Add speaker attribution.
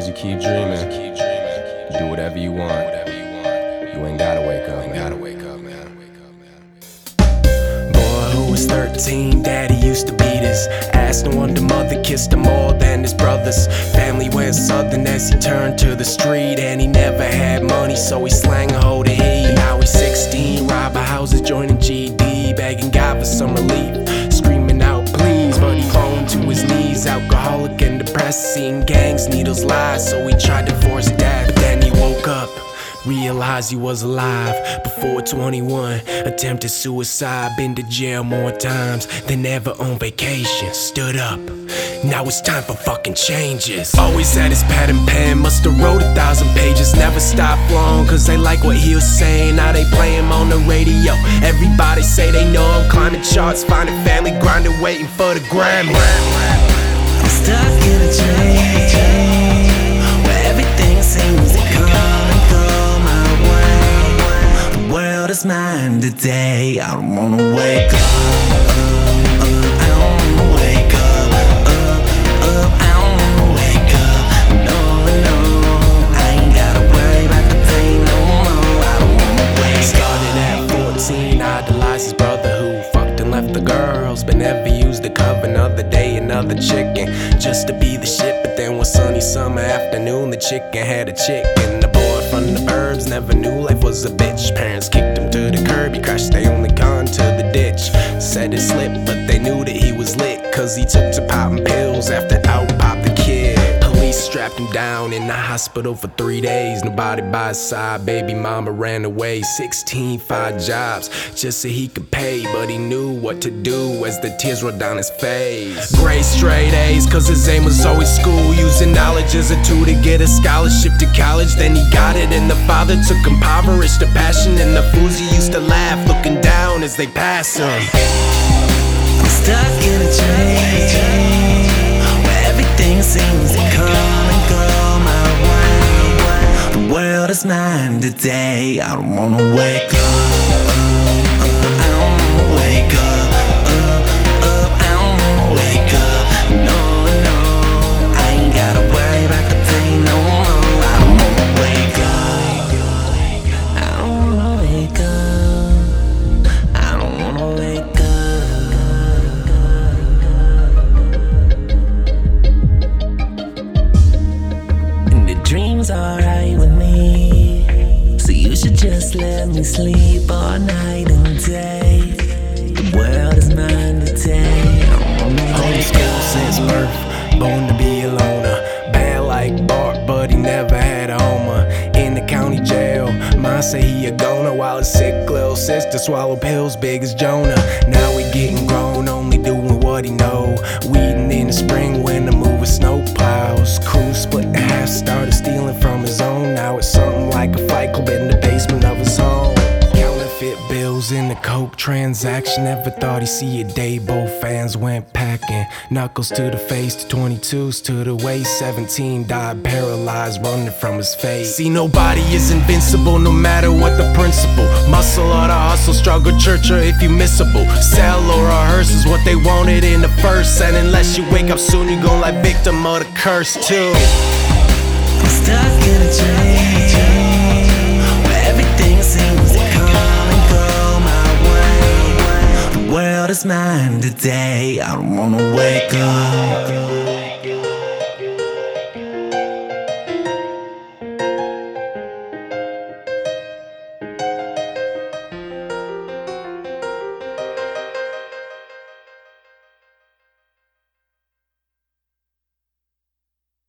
Speaker 1: as you keep dreaming, do whatever you want. You ain't gotta wake up, man. Gotta wake up, man.
Speaker 2: Boy who was 13, daddy used to beat us. Asked no wonder mother kissed him more than his brothers. Family went southern as he turned to the street. And he never had money, so he slang a hold of heat. Now he's And depressed, seeing gangs, needles, lies. So he tried to force death. but then he woke up. Realized he was alive before 21. Attempted suicide, been to jail more times than ever on vacation. Stood up, now it's time for fucking changes. Always had his pad and pen, musta wrote a thousand pages. Never stopped long, cause they like what he was saying. Now they play him on the radio. Everybody say they know I'm climbing charts, finding family, grinding, waiting for the Grammy.
Speaker 3: Stuck in a where everything seems to come and go my. The world is mine today. I don't wanna wake up.
Speaker 2: Never used the cover. Another day, another chicken, just to be the shit. But then one sunny summer afternoon, the chicken had a chicken. The boy from the burbs never knew life was a bitch. Parents kicked him to the curb, he crashed their only car into the ditch. Said it slipped, but they knew that he was lit, cause he took to popping pills after out popped the strapped him down in the hospital for three days. Nobody by his side. Baby mama ran away. 16, five jobs just so he could pay. But he knew what to do as the tears rolled down his face. Gray straight A's, cause his aim was always school. Using knowledge as a tool to get a scholarship to college. Then he got it, and the father took impoverished the passion. And the fools he used to laugh, looking down as they pass him.
Speaker 3: I'm stuck in a dream The world today. I don't wanna wake up. Dream's alright with me. So you should just let me sleep all night and day. The world is mine today. I wanna
Speaker 2: Home
Speaker 3: wake
Speaker 2: school since birth, born to be a loner. Bad like Bart, but he never had a homer. In the county jail, mine say he a goner while his sick little sister swallow pills big as Jonah. Now we getting grown, only doing what he know. Weeding in the spring when like a fight club in the basement of his home. Counterfeit bills in the coke transaction. Never thought he'd see a day. Both fans went packing. Knuckles to the face, to 22s to the waist. 17 died paralyzed, running from his face. See, nobody is invincible, no matter what the principle. Muscle or the hustle, struggle, church, or if you missable. Sell or rehearse is what they wanted in the first. And unless you wake up soon, you gon' like victim of the curse, too.
Speaker 3: Stuck in a dream mine today. I don't wanna wake up.